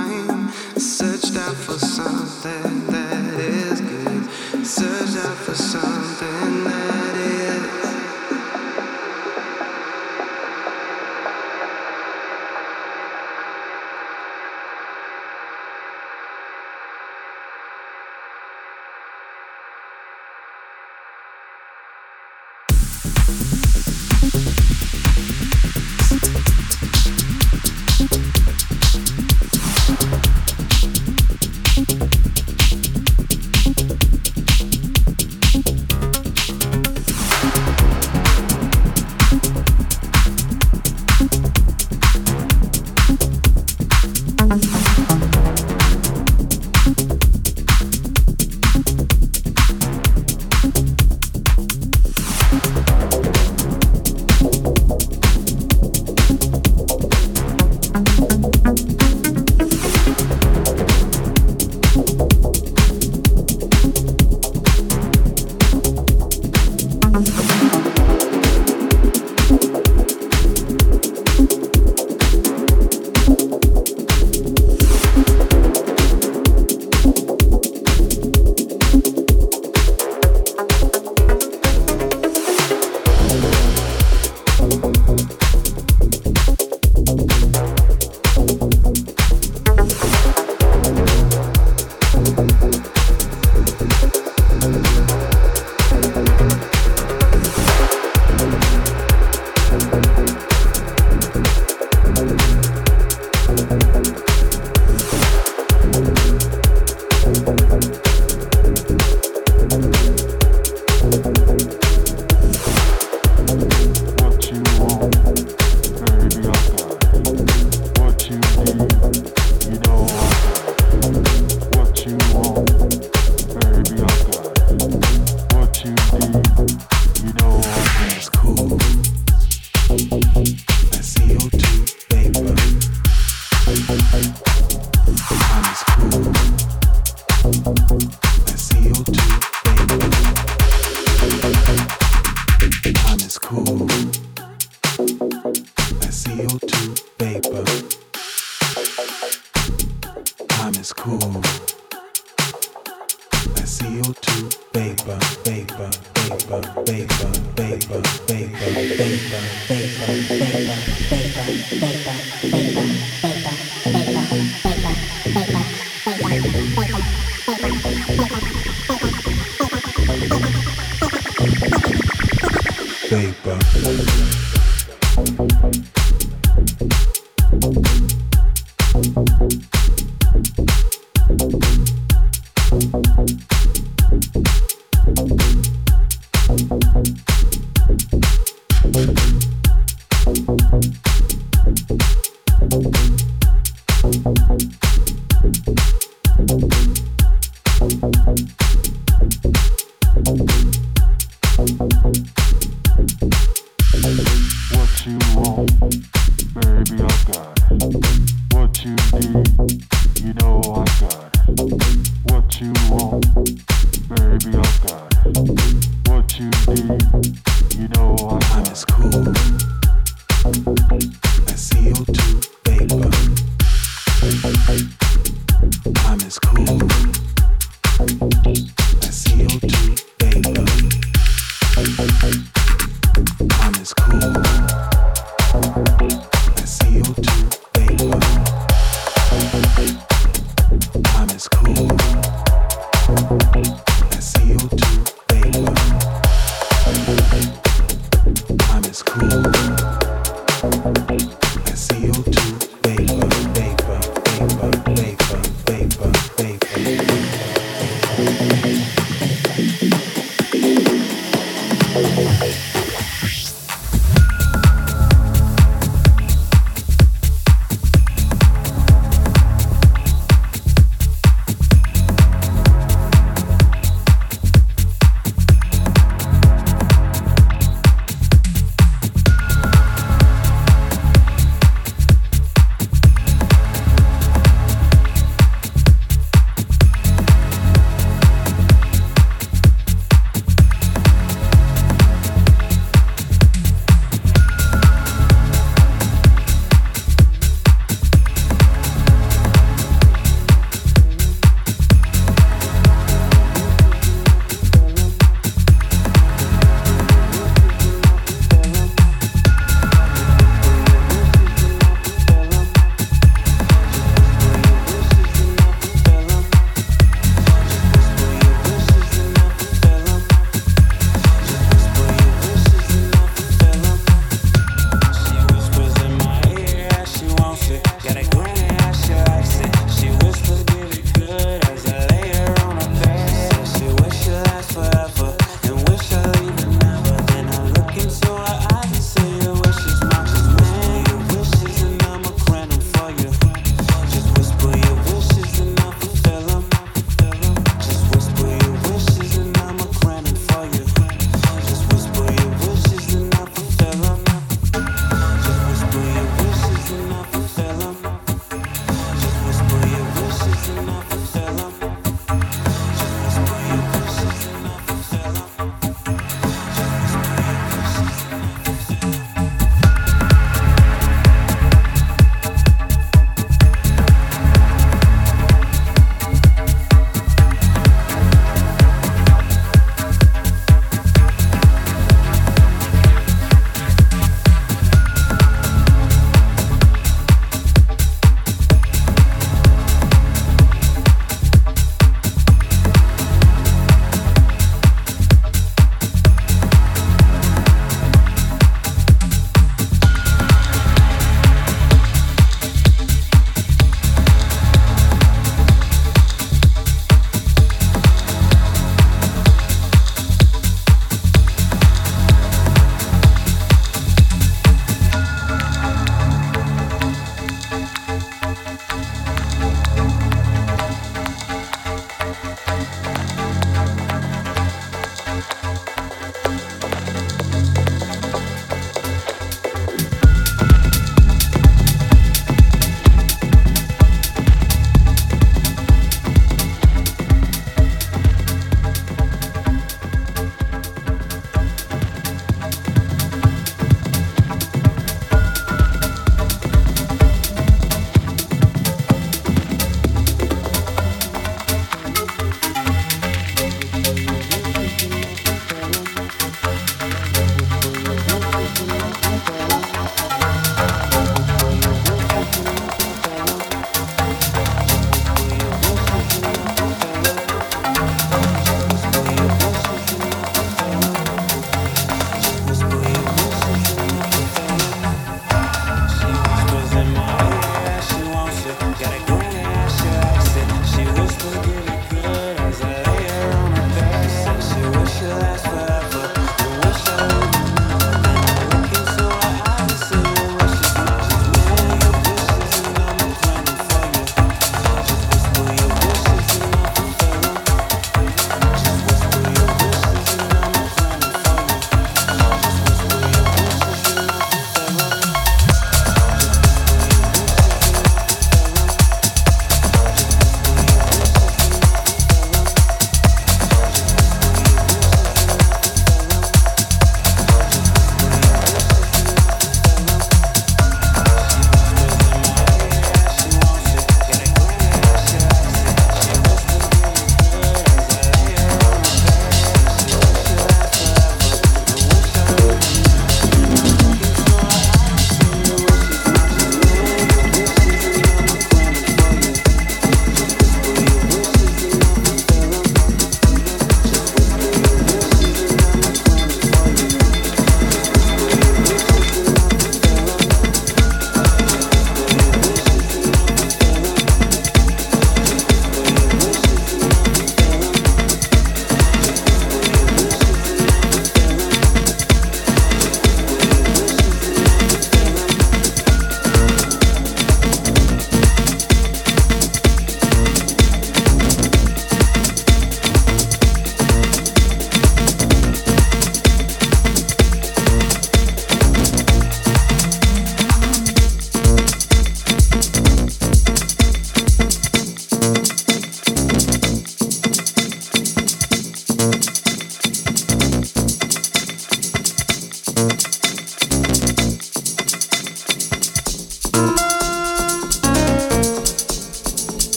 time, searched out for something. Thank